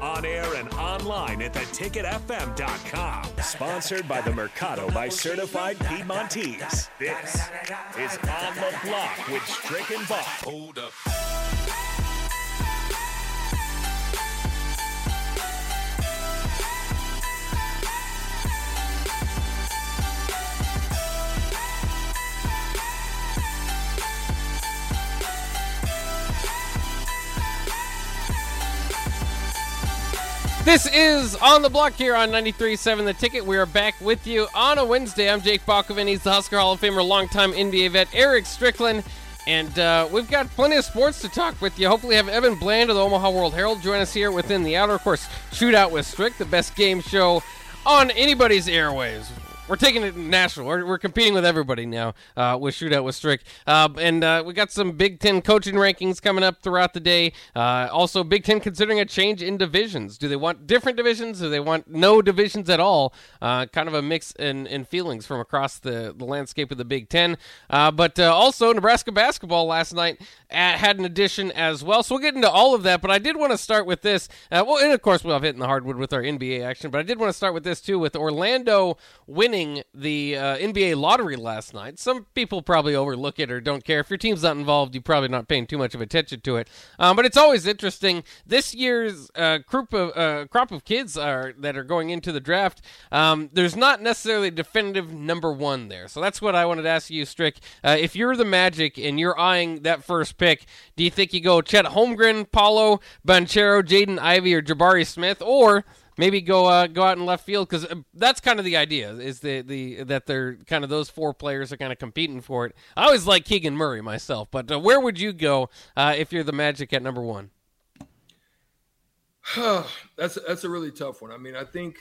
On air and online at theticketfm.com. Sponsored by the Mercado by Certified Piedmontese. This is On the Block with Stricken and Hold up. This is On the Block here on 93.7 The Ticket. We are back with you on a Wednesday. I'm Jake Balkovin. He's the Husker Hall of Famer, longtime NBA vet Eric Strickland. And uh, we've got plenty of sports to talk with you. Hopefully, have Evan Bland of the Omaha World Herald join us here within the. Of course, Shootout with Strick, the best game show on anybody's airwaves. We're taking it national. We're, we're competing with everybody now uh, with Shootout with Strick. Uh, and uh, we got some Big Ten coaching rankings coming up throughout the day. Uh, also, Big Ten considering a change in divisions. Do they want different divisions? Do they want no divisions at all? Uh, kind of a mix in, in feelings from across the, the landscape of the Big Ten. Uh, but also, Nebraska basketball last night had an addition as well. So we'll get into all of that. But I did want to start with this. well, and of course, we'll have hit in the hardwood with our NBA action. But I did want to start with this too with Orlando winning the uh, NBA lottery last night. Some people probably overlook it or don't care. If your team's not involved, you're probably not paying too much of attention to it. Um, but it's always interesting. This year's uh, group of uh, crop of kids are that are going into the draft. Um, there's not necessarily a definitive number one there. So that's what I wanted to ask you, Strick. Uh, if you're the Magic and you're eyeing that first pick, do you think you go Chet Holmgren, Paolo Banchero, Jaden Ivey, or Jabari Smith, or maybe go uh, go out in left field because that's kind of the idea is the the that they're kind of those four players are kind of competing for it. I always like Keegan Murray myself, but uh, where would you go uh, if you're the Magic at number one? that's that's a really tough one. I mean, I think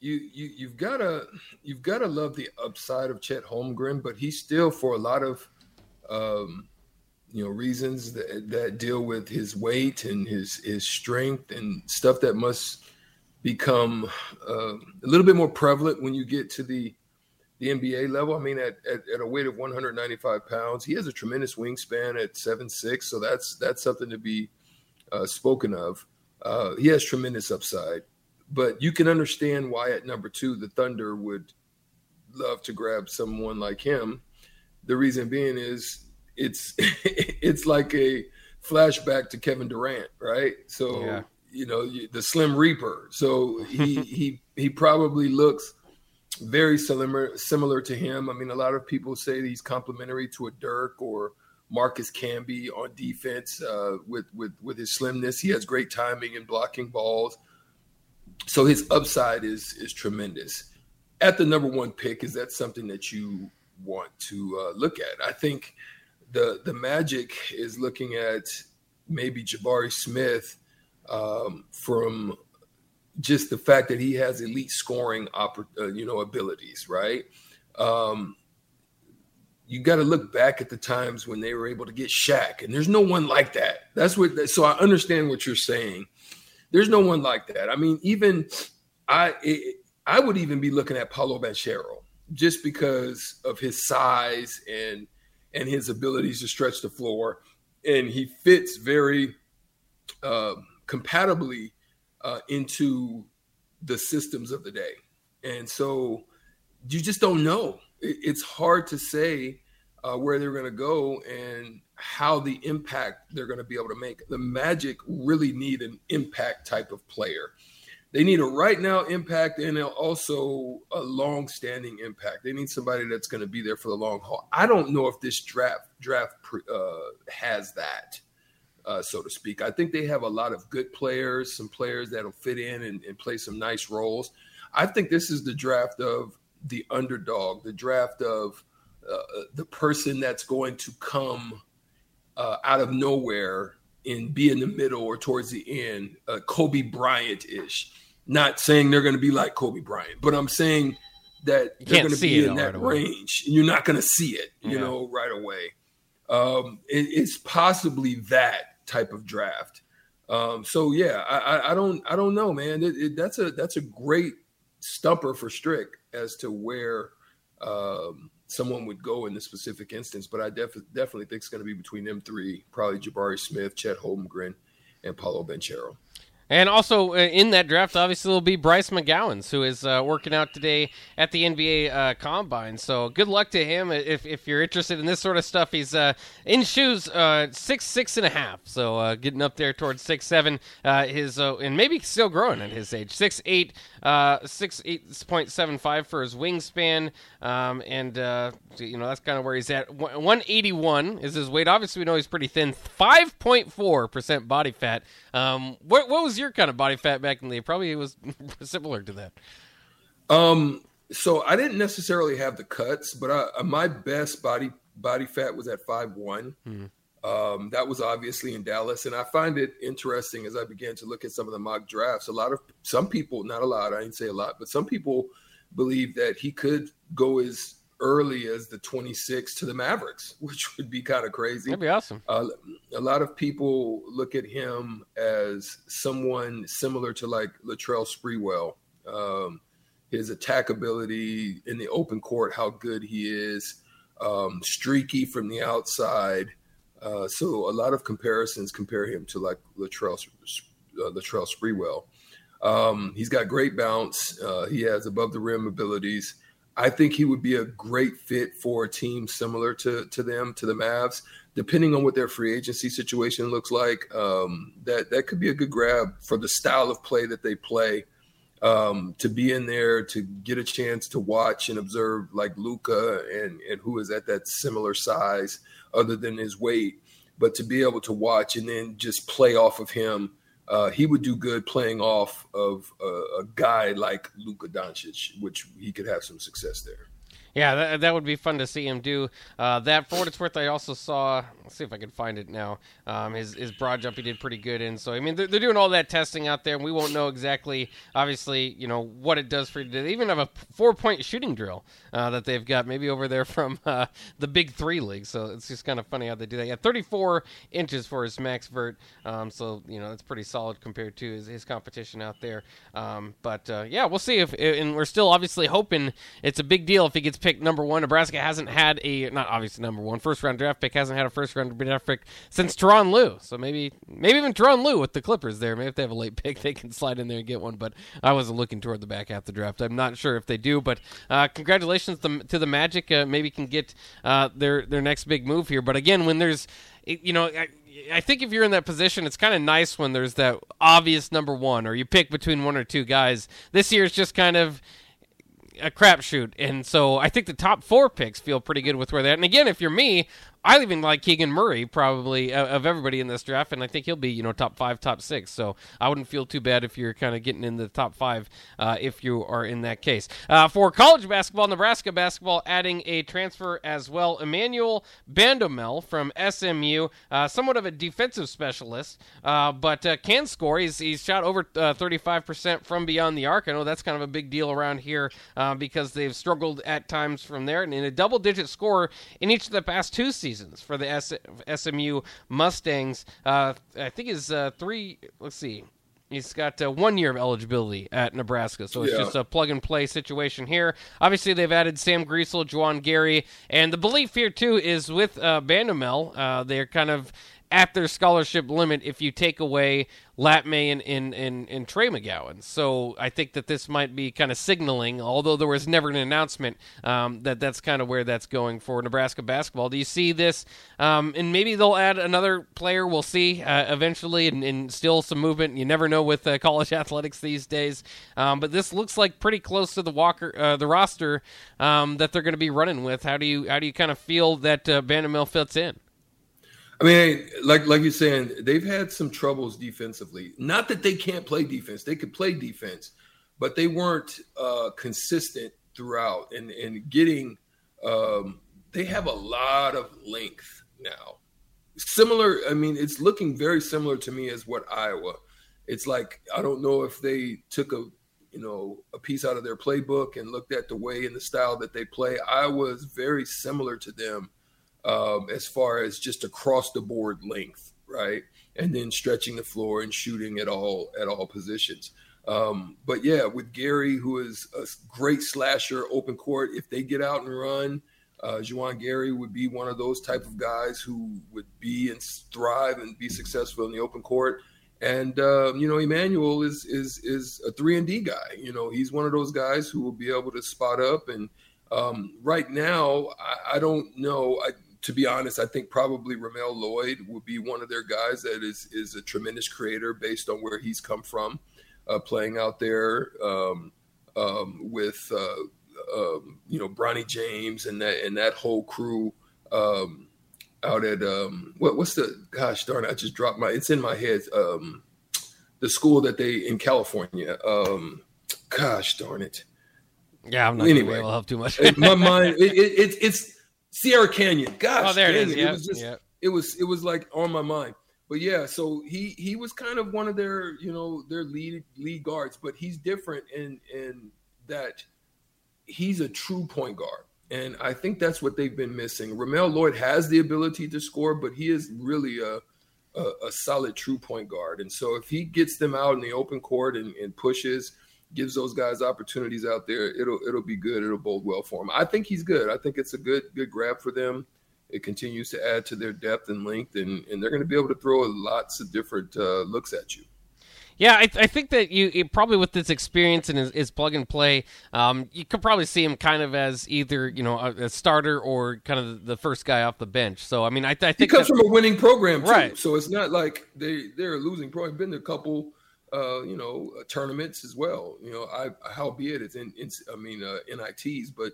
you you you've got to you've got to love the upside of Chet Holmgren, but he's still for a lot of um, you know reasons that, that deal with his weight and his his strength and stuff that must become uh, a little bit more prevalent when you get to the the NBA level. I mean, at, at, at, a weight of 195 pounds, he has a tremendous wingspan at seven six, so that's that's something to be uh, spoken of. Uh, he has tremendous upside, but you can understand why at number two the Thunder would love to grab someone like him. The reason being is it's it's like a flashback to Kevin Durant, right? So yeah you know the Slim Reaper. So he he he probably looks very similar similar to him. I mean, a lot of people say he's complementary to a Dirk or Marcus Camby on defense uh, with with with his slimness. He has great timing and blocking balls. So his upside is is tremendous. At the number one pick, is that something that you want to uh, look at? I think the the Magic is looking at maybe Jabari Smith um, from just the fact that he has elite scoring, uh, you know, abilities, right? Um, you got to look back at the times when they were able to get Shaq, and there's no one like that. That's what. So I understand what you're saying. There's no one like that. I mean, even I, it, I would even be looking at Paolo Banchero just because of his size and and his abilities to stretch the floor, and he fits very. Uh, compatibly uh, into the systems of the day. And so you just don't know. It's hard to say uh, where they're going to go and how the impact they're going to be able to make. The Magic really need an impact type of player. They need a right now impact and also a long standing impact. They need somebody that's going to be there for the long haul. I don't know if this draft draft uh, has that uh, so to speak. I think they have a lot of good players, some players that'll fit in and, and, play some nice roles. I think this is the draft of the underdog, the draft of uh, the person that's going to come uh, out of nowhere and be in the middle or towards the end, uh, Kobe Bryant ish. Not saying they're going to be like Kobe Bryant, but I'm saying that You they're going to be in that right away. range. You're not going to see it, you Yeah. know, right away. Um, it, it's possibly that type of draft. Um, so yeah, I, I, I don't, I don't know, man. It, it, that's a that's a great stumper for Strick as to where um, someone would go in this specific instance. But I def- definitely think it's going to be between them three, probably Jabari Smith, Chet Holmgren, and Paolo Banchero. And also uh, in that draft, obviously, will be Bryce McGowens, who is uh, working out today at the NBA uh, Combine. So good luck to him. If, if you're interested in this sort of stuff, he's uh, in shoes uh, six six and a half, so uh, getting up there towards six seven. His and maybe still growing at his age, six eight, six eight point seven five for his wingspan, um, and you know that's kind of where he's at. One eighty one is his weight. Obviously, we know he's pretty thin. Five point four percent body fat. Um, what what was your kind of body fat back in the day? Probably was similar to that. Um, so I didn't necessarily have the cuts, but I, uh, my best body body fat was at five one. Um, that was obviously in Dallas, and I find it interesting as I began to look at some of the mock drafts. A lot of some people, not a lot, I didn't say a lot, but some people believe that he could go as early as the 26 to the Mavericks, which would be kind of crazy. That'd be awesome. Uh, a lot of people look at him as someone similar to like Latrell Sprewell. Um, his attack ability in the open court, how good he is, um, streaky from the outside. Uh, so a lot of comparisons compare him to like Latrell uh, Latrell Sprewell. Um, he's got great bounce. Uh, he has above the rim abilities. I think he would be a great fit for a team similar to to them, to the Mavs. Depending on what their free agency situation looks like, um, that that could be a good grab for the style of play that they play. Um, to be in there, to get a chance to watch and observe like Luka and and who is at that similar size, other than his weight, but to be able to watch and then just play off of him uh, he would do good playing off of a, a guy like Luka Doncic, which he could have some success there. Yeah, that, that would be fun to see him do. Uh, that for what it's worth, I also saw. Let's see if I can find it now. Um, his his broad jump he did pretty good in. So I mean, they're, they're doing all that testing out there, and we won't know exactly, obviously, you know what it does for you. They even have a four point shooting drill uh, that they've got maybe over there from uh, the Big Three league. So it's just kind of funny how they do that. Yeah, 34 inches for his max vert. Um, so you know that's pretty solid compared to his, his competition out there. Um, but uh, yeah, we'll see if, and we're still obviously hoping it's a big deal if he gets picked number one. Nebraska hasn't had a not obviously number one first round draft pick hasn't had a first round draft pick since Tyronn Lue. So maybe maybe even Tyronn Lue with the Clippers there. Maybe if they have a late pick, they can slide in there and get one. But I wasn't looking toward the back half of the draft. I'm not sure if they do. But uh, congratulations to, to the Magic. Uh, maybe can get uh, their their next big move here. But again, when there's you know. I, I think if you're in that position, it's kind of nice when there's that obvious number one, or you pick between one or two guys. This year is just kind of a crapshoot, and so I think the top four picks feel pretty good with where they're at. And again, if you're me, I even like Keegan Murray probably uh, of everybody in this draft, and I think he'll be you know top five, top six. So I wouldn't feel too bad if you're kind of getting in the top five uh, if you are in that case. Uh, for college basketball, Nebraska basketball adding a transfer as well. Emmanuel Bandoumel from SMU, uh, somewhat of a defensive specialist, uh, but uh, can score. He's he's shot over uh, 35% from beyond the arc. I know that's kind of a big deal around here because they've struggled at times from there, and in a double-digit score in each of the past two seasons for the S- SMU Mustangs. Uh, I think is uh, three. Let's see. He's got uh, one year of eligibility at Nebraska, so it's Yeah. just a plug and play situation here. Obviously, they've added Sam Griesel, Juwan Gary, and the belief here too is with uh, Bandoumel, uh, they're kind of at their scholarship limit if you take away Latmay and, and, and, and Trey McGowan. So I think that this might be kind of signaling, although there was never an announcement, um, that that's kind of where that's going for Nebraska basketball. Do you see this? Um, and maybe they'll add another player. We'll see uh, eventually, and, and still some movement. You never know with uh, college athletics these days. Um, but this looks like pretty close to the Walker uh, the roster um, that they're going to be running with. How do you how do you kind of feel that uh, Vandermill fits in? I mean, like like you're saying, they've had some troubles defensively. Not that they can't play defense; they could play defense, but they weren't uh, consistent throughout. And and getting, um, they have a lot of length now. similar. I mean, it's looking very similar to me as what Iowa. It's like I don't know if they took a you know a piece out of their playbook and looked at the way and the style that they play. Iowa is very similar to them um, as far as just across the board length, right? And then stretching the floor and shooting at all at all positions. Um, but yeah, with Gary, who is a great slasher, open court, if they get out and run, uh, Juwan Gary would be one of those type of guys who would be and thrive and be successful in the open court. And uh, you know, Emmanuel is is is a three and D guy. You know, he's one of those guys who will be able to spot up. And um, right now, I, I don't know. I, to be honest, I think probably Ramel Lloyd would be one of their guys that is is a tremendous creator based on where he's come from uh, playing out there um, um, with uh, um, you know Bronny James and that and that whole crew um, out at um, what what's the gosh darn it, I just dropped my it's in my head um, the school that they in California gosh darn it. Yeah I'm not anyway. will help too much. My mind it, it, it's Sierra Canyon gosh oh there it is it. Yeah. it was just yep. it was it was like on my mind but yeah, so he he was kind of one of their you know their lead lead guards, but he's different in in that he's a true point guard, and I think that's what they've been missing. Ramel Lloyd has the ability to score, but he is really a a, a solid true point guard, and so if he gets them out in the open court and, and pushes, gives those guys opportunities out there, it'll it'll be good. It'll bode well for him. I think he's good. I think it's a good good grab for them it continues to add to their depth and length, and, and they're going to be able to throw lots of different uh, looks at you. Yeah, I, I, think that you probably with this experience and his, his plug and play, um, you could probably see him kind of as either you know a, a, starter or kind of the first guy off the bench. So I mean, I, I think he comes from a winning program, too, right? So it's not like they they're a losing program. Been a couple, uh, you know, uh, tournaments as well. You know, I howbeit it's in, in I mean uh, NITs, but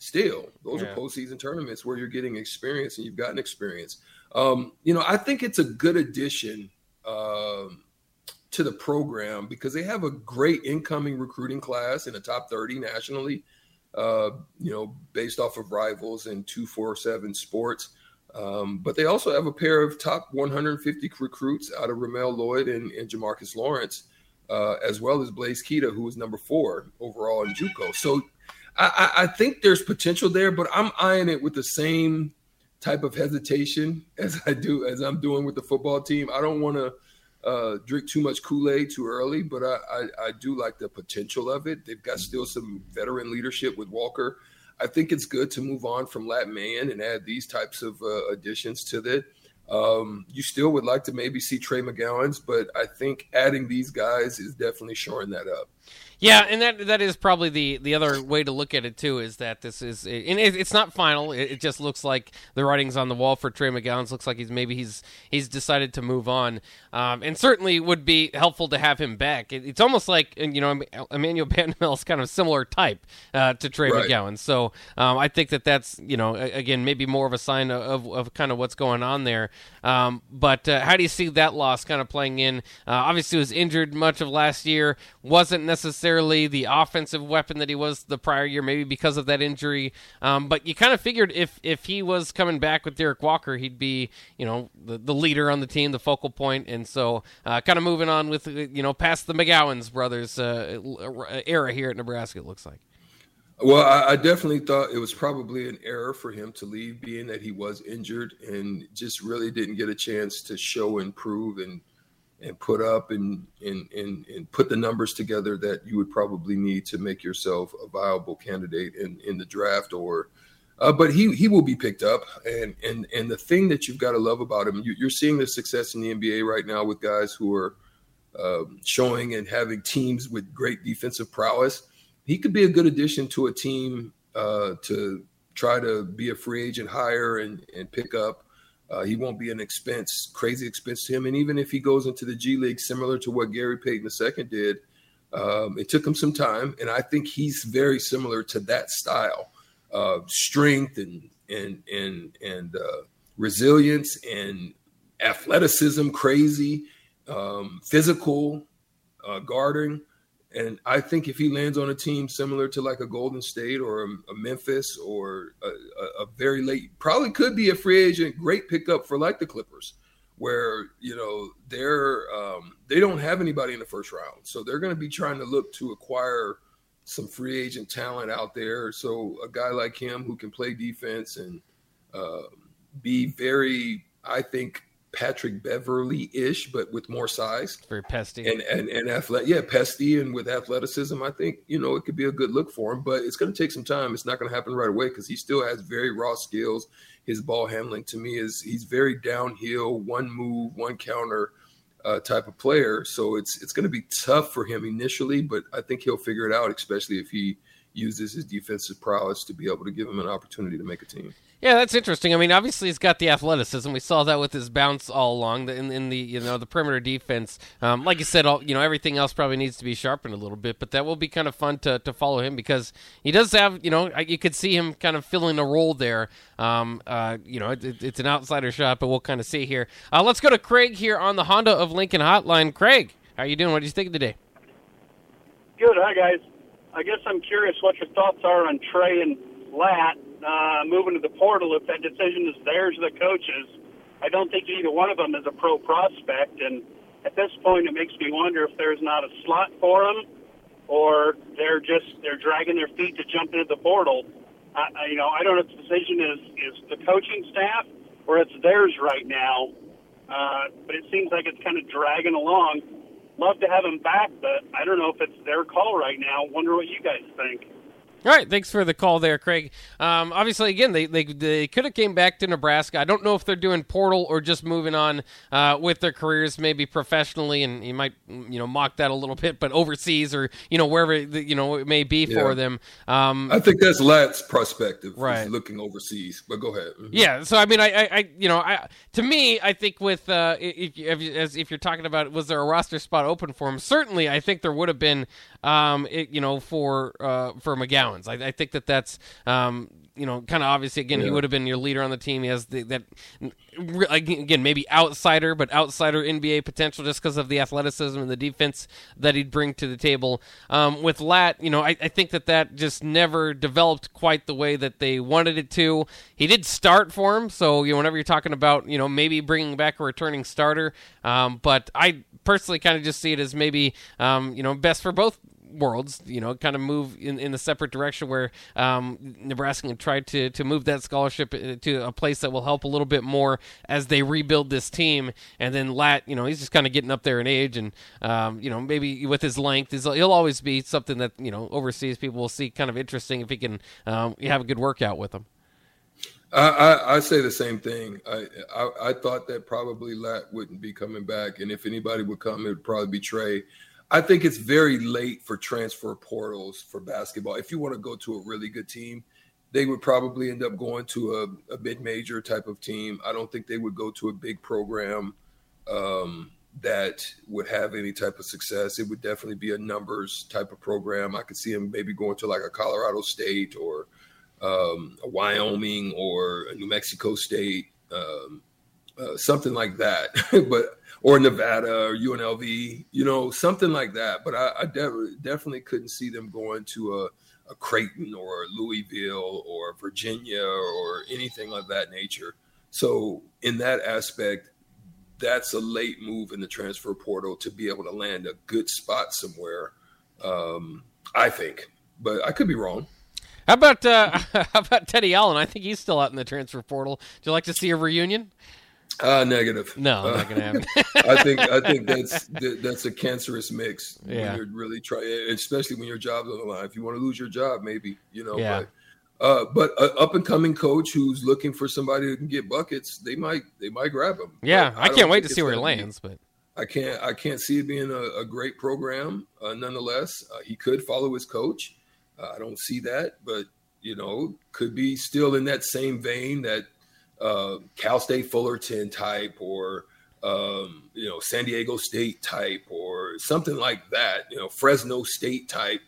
still those yeah. are postseason tournaments where you're getting experience and you've gotten experience um, you know i think it's a good addition um, to the program because they have a great incoming recruiting class in the top 30 nationally uh, you know based off of rivals and 247 sports um, but they also have a pair of top 150 recruits out of Ramel Lloyd and, and Jamarques Lawrence, uh, as well as Blaise Keita, who was number four overall in JUCO. So I, I think there's potential there, but I'm eyeing it with the same type of hesitation as I do as I'm doing with the football team. I don't want to uh, drink too much Kool Aid too early, but I, I, I do like the potential of it. They've got still some veteran leadership with Walker. I think it's good to move on from Lat Mayen and add these types of uh, additions to it. Um, you still would like to maybe see Trey McGowan's, but I think adding these guys is definitely shoring that up. Yeah, and that that is probably the the other way to look at it too is that this is and it, it's not final. It, it, just looks like the writing's on the wall for Trey McGowens. Looks like he's maybe he's he's decided to move on, um, and certainly would be helpful to have him back. It, it's almost like you know Emmanuel Bandoumel is kind of similar type uh, to Trey right. McGowan. So um, I think that that's you know again maybe more of a sign of, of, of kind of what's going on there. Um, but uh, how do you see that loss kind of playing in? Uh, obviously, was injured much of last year. Wasn't necessarily necessarily the offensive weapon that he was the prior year, maybe because of that injury. Um, but you kind of figured if if he was coming back with Derek Walker, he'd be you know the, the leader on the team, the focal point, and so uh, kind of moving on with you know past the McGowens brothers uh, era here at Nebraska. It looks like. Well, I, I, definitely thought it was probably an error for him to leave, being that he was injured and just really didn't get a chance to show and prove and and put up and, and and and put the numbers together that you would probably need to make yourself a viable candidate in in the draft or uh, but he he will be picked up. And and and the thing that you've got to love about him you, are seeing the success in the NBA right now with guys who are uh, showing and having teams with great defensive prowess. He could be a good addition to a team uh, to try to be a free agent hire and and pick up uh, he won't be an expense, crazy expense to him. And even if he goes into the G League, similar to what Gary Payton II did, um, it took him some time. And I think he's very similar to that style of strength and and and and uh, resilience and athleticism, crazy, um, physical uh, guarding. And I think if he lands on a team similar to like a Golden State or a, a Memphis or a, a, very late, probably could be a free agent, great pickup for like the Clippers, where you know they're um, they don't have anybody in the first round, so they're going to be trying to look to acquire some free agent talent out there. So a guy like him who can play defense and uh, be very, I think, Patrick Beverley ish, but with more size. Very pesty. And and and athletic, yeah, pesty and with athleticism. I think you know it could be a good look for him, but it's going to take some time. It's not going to happen right away because he still has very raw skills. His ball handling to me is he's very downhill, one move, one counter uh, type of player. So it's it's going to be tough for him initially, but I think he'll figure it out, especially if he uses his defensive prowess to be able to give him an opportunity to make a team. Yeah, that's interesting. I mean, obviously he's got the athleticism. We saw that with his bounce all along in, in the you know the perimeter defense. Um, like you said, all, you know everything else probably needs to be sharpened a little bit, but that will be kind of fun to, to follow him because he does have you know you could see him kind of filling a role there. Um, uh, you know, it, it's an outsider shot, but we'll kind of see here. Uh, let's go to Craig here on the Honda of Lincoln Hotline. Craig, how are you doing? What are you thinking today? Good. Hi guys. I guess I'm curious what your thoughts are on Trey and Lat uh, moving to the portal. If that decision is theirs, the coaches, I don't think either one of them is a pro prospect. And at this point, it makes me wonder if there's not a slot for them, or they're just they're dragging their feet to jump into the portal. I, you know, I don't know if the decision is is the coaching staff or it's theirs right now. Uh, but it seems like it's kind of dragging along. Love to have him back, but I don't know if it's their call right now. Wonder what you guys think. All right, thanks for the call there, Craig. Um, obviously, again, they they, they could have came back to Nebraska. I don't know if they're doing portal or just moving on uh, with their careers, maybe professionally, and you might you know mock that a little bit, but overseas or you know wherever you know it may be yeah. for them. Um, I think that's Lat's perspective, right? Looking overseas, but go ahead. Mm-hmm. Yeah, so I mean, I, I, I, you know, I to me, I think with uh, if, if, as if you're talking about was there a roster spot open for him? Certainly, I think there would have been, um, it, you know, for uh, for McGowan. I, I think that that's um, you know kind of obviously again yeah. he would have been your leader on the team. He has the, that again maybe outsider but outsider NBA potential just because of the athleticism and the defense that he'd bring to the table. Um, with Lat, you know I, I think that that just never developed quite the way that they wanted it to. He did start for him, so you know whenever you're talking about you know maybe bringing back a returning starter, um, but I personally kind of just see it as maybe um, you know best for both worlds, you know, kind of move in, in a separate direction where um, Nebraska can try to, to move that scholarship uh, to a place that will help a little bit more as they rebuild this team. And then Lat, you know, he's just kind of getting up there in age, and um, you know, maybe with his length, he'll always be something that you know overseas people will see kind of interesting if he can um, have a good workout with him. I, I, I, say the same thing. I, I, I thought that probably Lat wouldn't be coming back, and if anybody would come, it would probably be Trey. I think it's very late for transfer portals for basketball. If you want to go to a really good team, they would probably end up going to a, a mid-major type of team. I don't think they would go to a big program um, that would have any type of success. It would definitely be a numbers type of program. I could see them maybe going to like a Colorado State or um, a Wyoming or a New Mexico State, um, uh, something like that. but or Nevada or UNLV, you know, something like that. But I, I de- definitely couldn't see them going to a, a Creighton or Louisville or Virginia or anything of that nature. So in that aspect, that's a late move in the transfer portal to be able to land a good spot somewhere. Um, I think, but I could be wrong. How about uh, how about Teddy Allen? I think he's still out in the transfer portal. Do you like to see a reunion? Uh, negative. No, uh, not gonna happen. I think I think that's that's a cancerous mix. Yeah. You're really trying, especially when your job's on the line. If you want to lose your job, maybe you know. Yeah. But, uh, but an up and coming coach who's looking for somebody who can get buckets, they might they might grab him. Yeah, I, I, can't wait to see where he lands. But I can't I can't see it being a, a great program. Uh, nonetheless, uh, he could follow his coach. Uh, I don't see that, but you know, could be still in that same vein that uh, Cal State Fullerton type or um, you know San Diego State type or something like that. You know Fresno State type,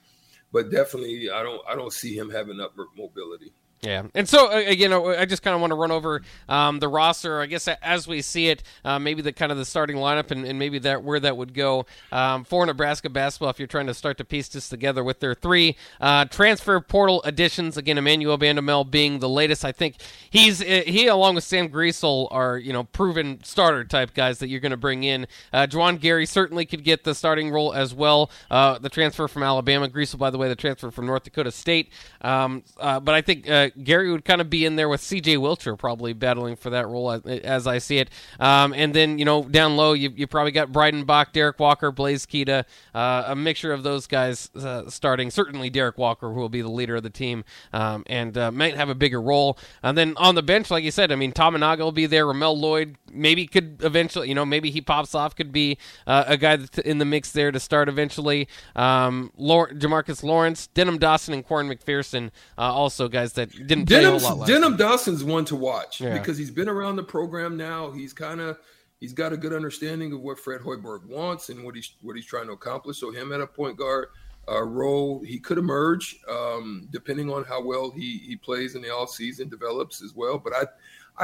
but definitely I don't I don't see him having upward mobility. Yeah, and so uh, again, I just kind of want to run over um, the roster. I guess as we see it, uh, maybe the kind of the starting lineup and, and maybe that where that would go um, for Nebraska basketball. If you're trying to start to piece this together with their three uh, transfer portal additions, again, Emmanuel Bandoumel being the latest. I think he's uh, he along with Sam Griesel are you know proven starter type guys that you're going to bring in. Uh, Juwan Gary certainly could get the starting role as well. Uh, the transfer from Alabama, Griesel, by the way, the transfer from North Dakota State. Um, but I think. Gary would kind of be in there with C.J. Wilcher, probably battling for that role as, as I see it. Um, and then you know down low, you, you probably got Breidenbach, Derek Walker, Blaise Keita, uh, a mixture of those guys uh, starting. Certainly Derek Walker, who will be the leader of the team, um, and uh, might have a bigger role. And then on the bench, like you said, I mean Tominaga will be there. Ramel Lloyd maybe could eventually, you know, maybe he pops off, could be uh, a guy that's in the mix there to start eventually. Um, Jamarques Lawrence, Denim Dawson, and Quaran McPherson, uh, also guys that didn't Denim's. Denim Dawson's one to watch yeah. because he's been around the program now. He's kind of he's got a good understanding of what Fred Hoiberg wants and what he's what he's trying to accomplish. So him at a point guard uh, role, he could emerge um, depending on how well he he plays in the off season, develops as well. But I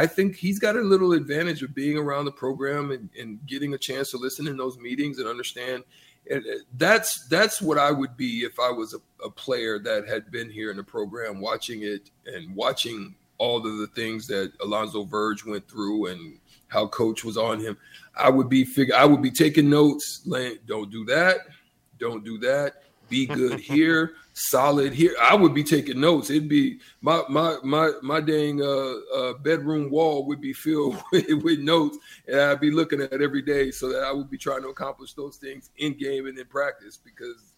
I think he's got a little advantage of being around the program and, and getting a chance to listen in those meetings and understand. And uh, that's that's what I would be if I was a, a player that had been here in the program, watching it and watching all of the things that Alonzo Verge went through and how coach was on him. I would be figure I would be taking notes, don't do that, don't do that, be good here, solid here. I would be taking notes. It'd be my my my my dang uh, uh, bedroom wall would be filled with, with, notes, and I'd be looking at every day so that I would be trying to accomplish those things in game and in practice because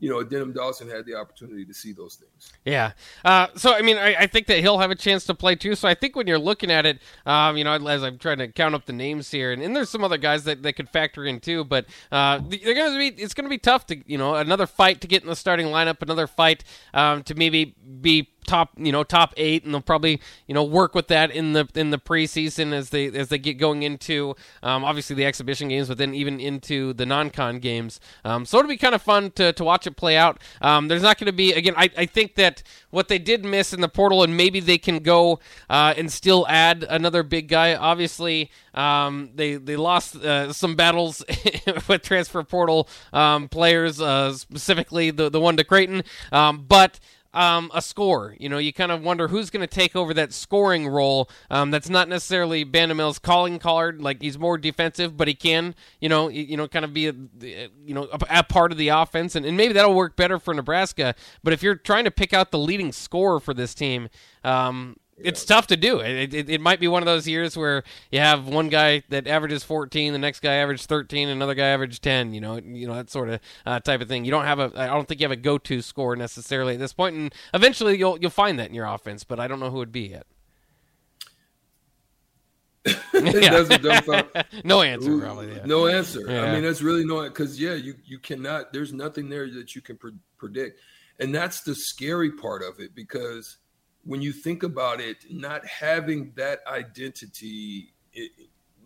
you know, Denim Dawson had the opportunity to see those things. Yeah. Uh, so, I mean, I, I, think that he'll have a chance to play too. So, I think when you're looking at it, um, you know, as I'm trying to count up the names here, and, and there's some other guys that, that could factor in too, but uh, they're going to be, it's going to be tough to, you know, another fight to get in the starting lineup, another fight um, to maybe be top you know top eight, and they'll probably you know work with that in the in the preseason as they as they get going into um, obviously the exhibition games, but then even into the non-con games. Um, so it'll be kind of fun to, to watch it play out. Um, there's not going to be again. I, I think that what they did miss in the portal, and maybe they can go uh, and still add another big guy. Obviously, um, they they lost uh, some battles with transfer portal um, players, uh, specifically the the one to Creighton, um, but um, a score. You know, you kind of wonder who's going to take over that scoring role. Um, that's not necessarily Bandoumel's calling card. Like he's more defensive, but he can, you know, you know, kind of be a, you know, a, a part of the offense, and, and maybe that'll work better for Nebraska. But if you're trying to pick out the leading scorer for this team, um, it's tough to do. It, it, it, might be one of those years where you have one guy that averages 14, the next guy averages 13, another guy averages 10. You know, you know that sort of uh, type of thing. You don't have a. I don't think you have a go-to score necessarily at this point, and eventually you'll you'll find that in your offense. But I don't know who would be yet. no answer, probably. Yeah. No answer. Yeah. I mean, that's really no because yeah, you you cannot. There's nothing there that you can pre- predict, and that's the scary part of it because when you think about it, not having that identity, it,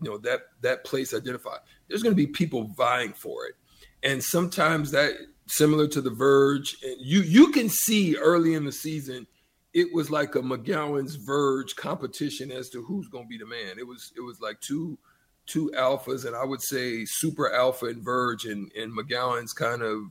you know, that that place identified, there's going to be people vying for it, and sometimes that similar to the Verge, and you you can see early in the season, it was like a McGowens Verge competition as to who's going to be the man. It was it was like two two alphas, and I would say super alpha and Verge, and and McGowens kind of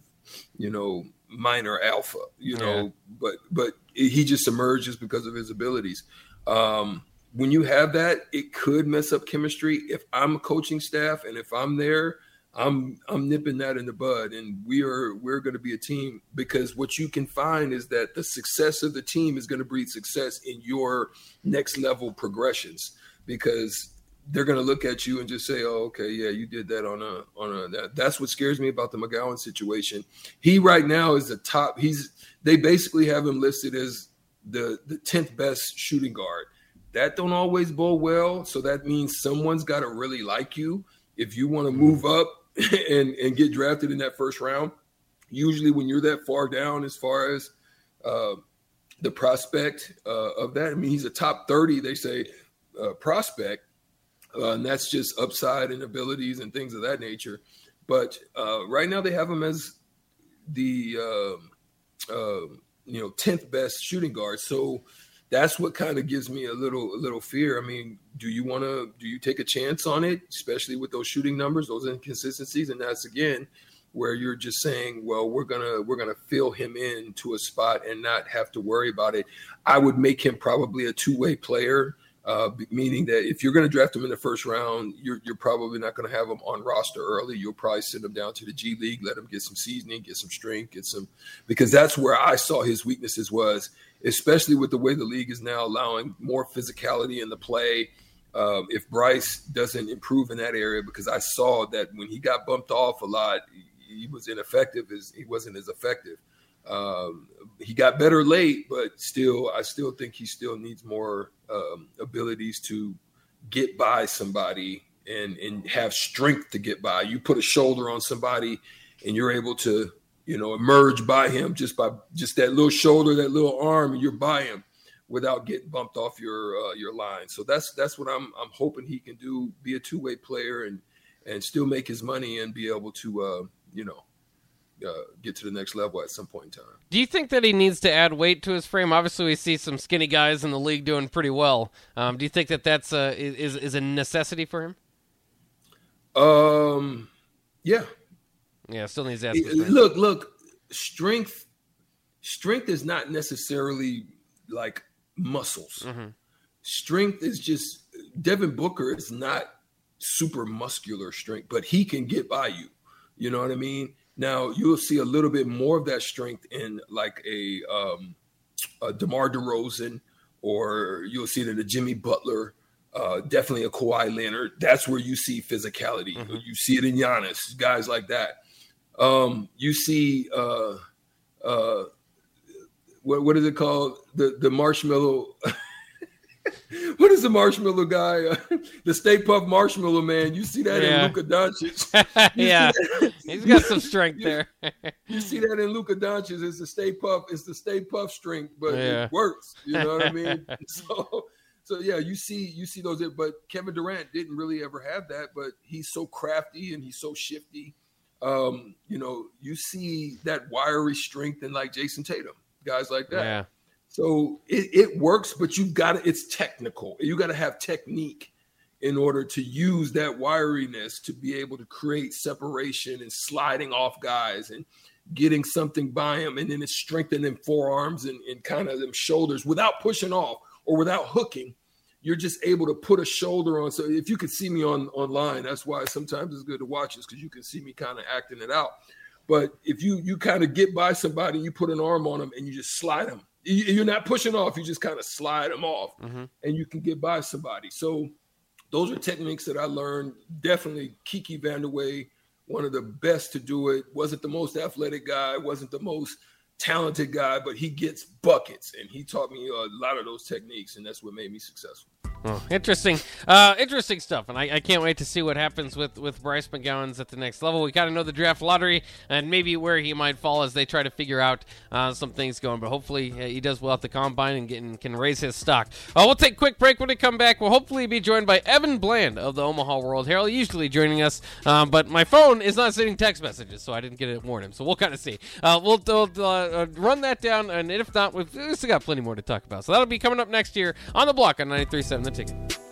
you know minor alpha, you know, yeah. but but he just emerges because of his abilities. Um, when you have that, it could mess up chemistry. If I'm a coaching staff and if I'm there, I'm I'm nipping that in the bud, and we are we're going to be a team because what you can find is that the success of the team is going to breed success in your next level progressions because they're going to look at you and just say, "Oh, okay, yeah, you did that on a on a." That. That's what scares me about the McGowan situation. He right now is the top. He's they basically have him listed as the the tenth best shooting guard. That don't always bode well. So that means someone's got to really like you if you want to move up and and get drafted in that first round. Usually, when you're that far down as far as uh, the prospect uh, of that, I mean, he's a top thirty. They say uh, prospect uh, and that's just upside and abilities and things of that nature. But uh, right now they have him as the uh, uh, you know tenth best shooting guard. So that's what kind of gives me a little a little fear. I mean, do you want to do you take a chance on it, especially with those shooting numbers, those inconsistencies, and that's again where you're just saying, well, we're gonna we're gonna fill him in to a spot and not have to worry about it. I would make him probably a two way player uh, meaning that if you're going to draft him in the first round, you're, you're probably not going to have him on roster early. You'll probably send him down to the G League, let him get some seasoning, get some strength, get some because that's where I saw his weaknesses was, especially with the way the league is now allowing more physicality in the play. Um, if Bryce doesn't improve in that area, because I saw that when he got bumped off a lot, he was ineffective. As he wasn't as effective. Um, he got better late, but still, I still think he still needs more um, abilities to get by somebody and and have strength to get by. You put a shoulder on somebody, and you're able to you know emerge by him just by just that little shoulder, that little arm, and you're by him without getting bumped off your uh, your line. So that's that's what I'm I'm hoping he can do. Be a two way player and and still make his money and be able to uh, you know get to the next level at some point in time. Do you think that he needs to add weight to his frame? Obviously, we see some skinny guys in the league doing pretty well. Um, do you think that that's a, is is a necessity for him? Um, yeah, yeah. Still needs to add. Look, look, strength. Strength is not necessarily like muscles. Mm-hmm. Strength is just Devin Booker is not super muscular strength, but he can get by you. You know what I mean? Now you'll see a little bit more of that strength in like a, um, a DeMar DeRozan, or you'll see it in a Jimmy Butler, uh, definitely a Kawhi Leonard. That's where you see physicality. Mm-hmm. You see it in Giannis, guys like that. Um, you see uh, uh, what what is it called? The the marshmallow. what is the marshmallow guy? the Stay Puft Marshmallow Man. You see that yeah. in Luka Doncic. yeah, he's got some strength there. you see that in Luka Doncic. It's the Stay Puft. It's the Stay Puft strength, but yeah. it works. You know what I mean? So, so yeah, you see, you see those. But Kevin Durant didn't really ever have that. But he's so crafty and he's so shifty. Um, you know, you see that wiry strength in like Jayson Tatum, guys like that. Yeah. So it, it works, but you've got to, it's technical. You got to have technique in order to use that wiriness to be able to create separation and sliding off guys and getting something by them. And then it's strengthening forearms and, and kind of them shoulders without pushing off or without hooking. You're just able to put a shoulder on. So if you could see me on online, that's why sometimes it's good to watch this because you can see me kind of acting it out. But if you you kind of get by somebody, you put an arm on them and you just slide them you're not pushing off. You just kind of slide them off, mm-hmm. and you can get by somebody. So those are techniques that I learned. Definitely Kiki Vandeweghe, one of the best to do it. Wasn't the most athletic guy. Wasn't the most talented guy, but he gets buckets, and he taught me a lot of those techniques, and that's what made me successful. Oh, interesting, uh, interesting stuff, and I, I, can't wait to see what happens with, with Bryce McGowens at the next level. We kind of know the draft lottery and maybe where he might fall as they try to figure out uh, some things going. But hopefully uh, he does well at the combine and, get, and can raise his stock. Uh, we'll take a quick break when we come back. We'll hopefully be joined by Evan Bland of the Omaha World Herald, usually joining us, um, but my phone is not sending text messages, so I didn't get it warn him. So we'll kind of see. We'll, we'll run that down, and if not, we've, we've still got plenty more to talk about. So that'll be coming up next year on the block on 93.7 The Ticket.